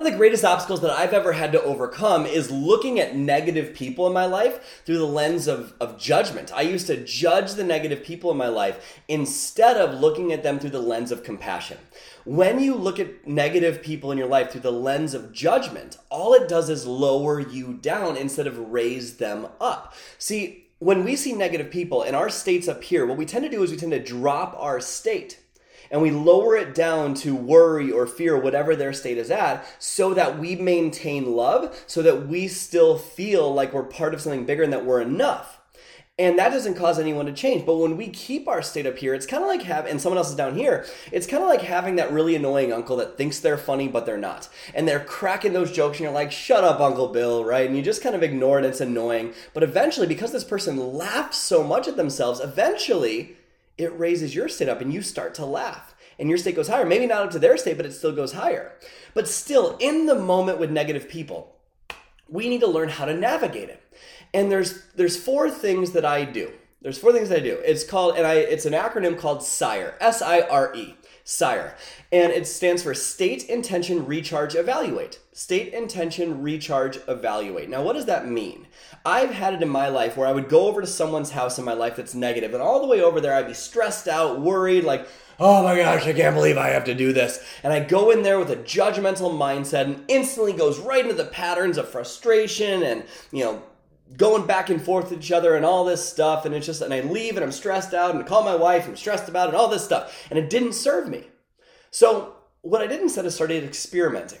One of the greatest obstacles that I've ever had to overcome is looking at negative people in my life through the lens of, of judgment. I used to judge the negative people in my life instead of looking at them through the lens of compassion. When you look at negative people in your life through the lens of judgment, all it does is lower you down instead of raise them up. See, when we see negative people in our state's up here, what we tend to do is we tend to drop our state and we lower it down to worry or fear, whatever their state is at, so that we maintain love, so that we still feel like we're part of something bigger and that we're enough. And that doesn't cause anyone to change. But when we keep our state up here, it's kind of like having, and someone else is down here, it's kind of like having that really annoying uncle that thinks they're funny, but they're not. And they're cracking those jokes, and you're like, shut up, Uncle Bill, right? And you just kind of ignore it, it's annoying. But eventually, because this person laughs so much at themselves, eventually it raises your state up and you start to laugh and your state goes higher. Maybe not up to their state, but it still goes higher. But still, in the moment with negative people, we need to learn how to navigate it. And there's there's four things that I do. There's four things I do. It's called and I it's an acronym called SIRE. S I R E. SIRE. And it stands for State Intention Recharge Evaluate. State Intention Recharge Evaluate. Now, what does that mean? I've had it in my life where I would go over to someone's house in my life that's negative, and all the way over there, I'd be stressed out, worried, like, oh my gosh, I can't believe I have to do this. And I go in there with a judgmental mindset and instantly goes right into the patterns of frustration and, you know, going back and forth with each other and all this stuff. And it's just, and I leave and I'm stressed out and I call my wife and I'm stressed about it and all this stuff. And it didn't serve me. So what I did instead is started experimenting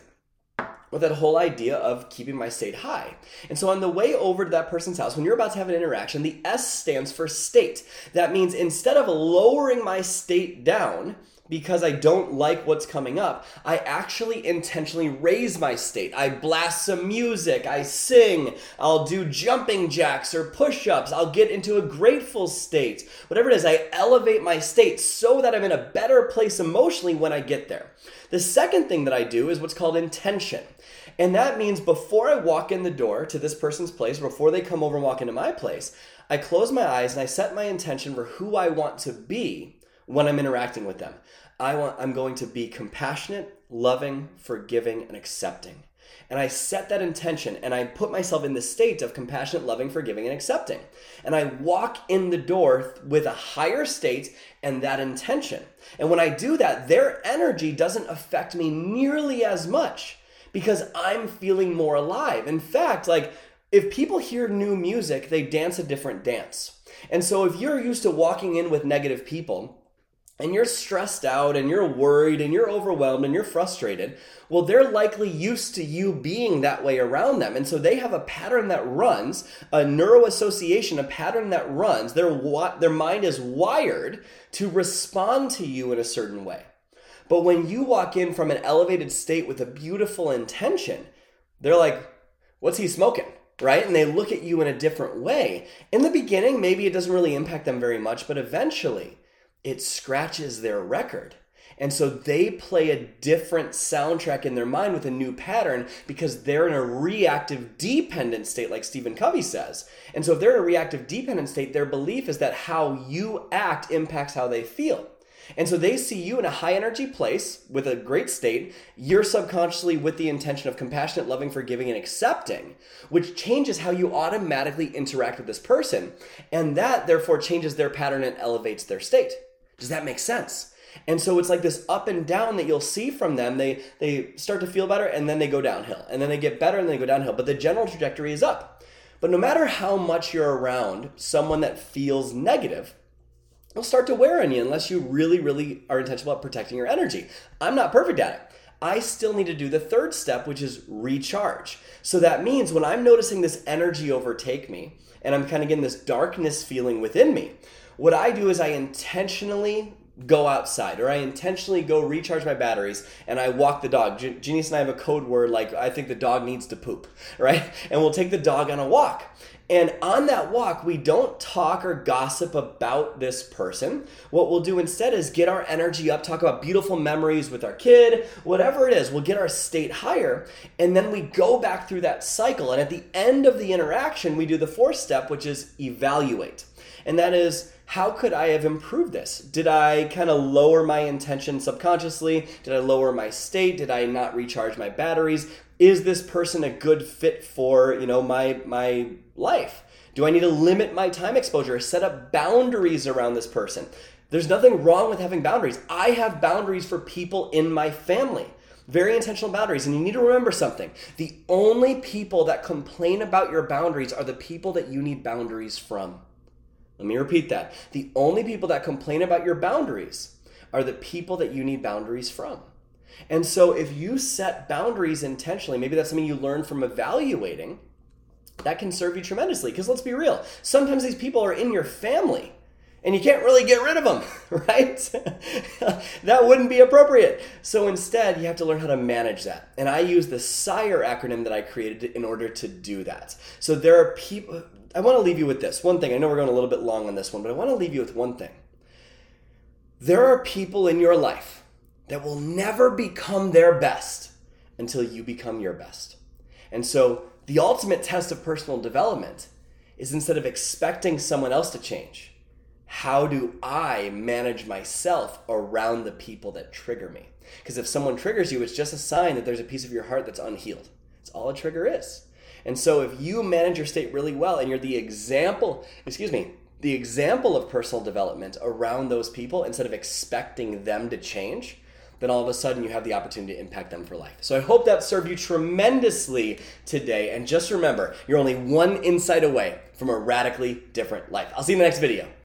with that whole idea of keeping my state high. And so on the way over to that person's house, when you're about to have an interaction, the S stands for state. That means instead of lowering my state down, because I don't like what's coming up, I actually intentionally raise my state. I blast some music, I sing, I'll do jumping jacks or push ups, I'll get into a grateful state. Whatever it is, I elevate my state so that I'm in a better place emotionally when I get there. The second thing that I do is what's called intention. And that means before I walk in the door to this person's place, before they come over and walk into my place, I close my eyes and I set my intention for who I want to be when I'm interacting with them. I want I'm going to be compassionate, loving, forgiving, and accepting. And I set that intention and I put myself in the state of compassionate, loving, forgiving, and accepting. And I walk in the door with a higher state and that intention. And when I do that, their energy doesn't affect me nearly as much because I'm feeling more alive. In fact, like if people hear new music, they dance a different dance. And so if you're used to walking in with negative people, and you're stressed out and you're worried and you're overwhelmed and you're frustrated, well, they're likely used to you being that way around them. And so they have a pattern that runs, a neuroassociation, a pattern that runs. Their, their mind is wired to respond to you in a certain way. But when you walk in from an elevated state with a beautiful intention, they're like, what's he smoking? Right? And they look at you in a different way. In the beginning, maybe it doesn't really impact them very much, but eventually, it scratches their record. And so they play a different soundtrack in their mind with a new pattern because they're in a reactive dependent state, like Stephen Covey says. And so if they're in a reactive dependent state, their belief is that how you act impacts how they feel. And so they see you in a high energy place with a great state. You're subconsciously with the intention of compassionate, loving, forgiving, and accepting, which changes how you automatically interact with this person. And that therefore changes their pattern and elevates their state. Does that make sense? And so it's like this up and down that you'll see from them. They they start to feel better and then they go downhill. And then they get better and they go downhill. But the general trajectory is up. But no matter how much you're around someone that feels negative, it'll start to wear on you unless you really, really are intentional about protecting your energy. I'm not perfect at it. I still need to do the third step, which is recharge. So that means when I'm noticing this energy overtake me and I'm kind of getting this darkness feeling within me, what I do is I intentionally go outside or I intentionally go recharge my batteries and I walk the dog. Genius and I have a code word like I think the dog needs to poop, right? And we'll take the dog on a walk. And on that walk, we don't talk or gossip about this person. What we'll do instead is get our energy up, talk about beautiful memories with our kid, whatever it is, we'll get our state higher. And then we go back through that cycle. And at the end of the interaction, we do the fourth step, which is evaluate. And that is, how could I have improved this? Did I kind of lower my intention subconsciously? Did I lower my state? Did I not recharge my batteries? Is this person a good fit for, you know, my my life? Do I need to limit my time exposure set up boundaries around this person? There's nothing wrong with having boundaries. I have boundaries for people in my family. Very intentional boundaries. And you need to remember something. The only people that complain about your boundaries are the people that you need boundaries from. Let me repeat that. The only people that complain about your boundaries are the people that you need boundaries from. And so if you set boundaries intentionally, maybe that's something you learn from evaluating, that can serve you tremendously. Because let's be real, sometimes these people are in your family and you can't really get rid of them, right? that wouldn't be appropriate. So instead, you have to learn how to manage that. And I use the SIRE acronym that I created in order to do that. So there are people, I want to leave you with this one thing. I know we're going a little bit long on this one, but I want to leave you with one thing. There are people in your life that will never become their best until you become your best. And so the ultimate test of personal development is instead of expecting someone else to change, how do I manage myself around the people that trigger me? Because if someone triggers you, it's just a sign that there's a piece of your heart that's unhealed. It's all a trigger is. And so if you manage your state really well and you're the example, excuse me, the example of personal development around those people instead of expecting them to change, then all of a sudden you have the opportunity to impact them for life. So I hope that served you tremendously today. And just remember, you're only one insight away from a radically different life. I'll see you in the next video.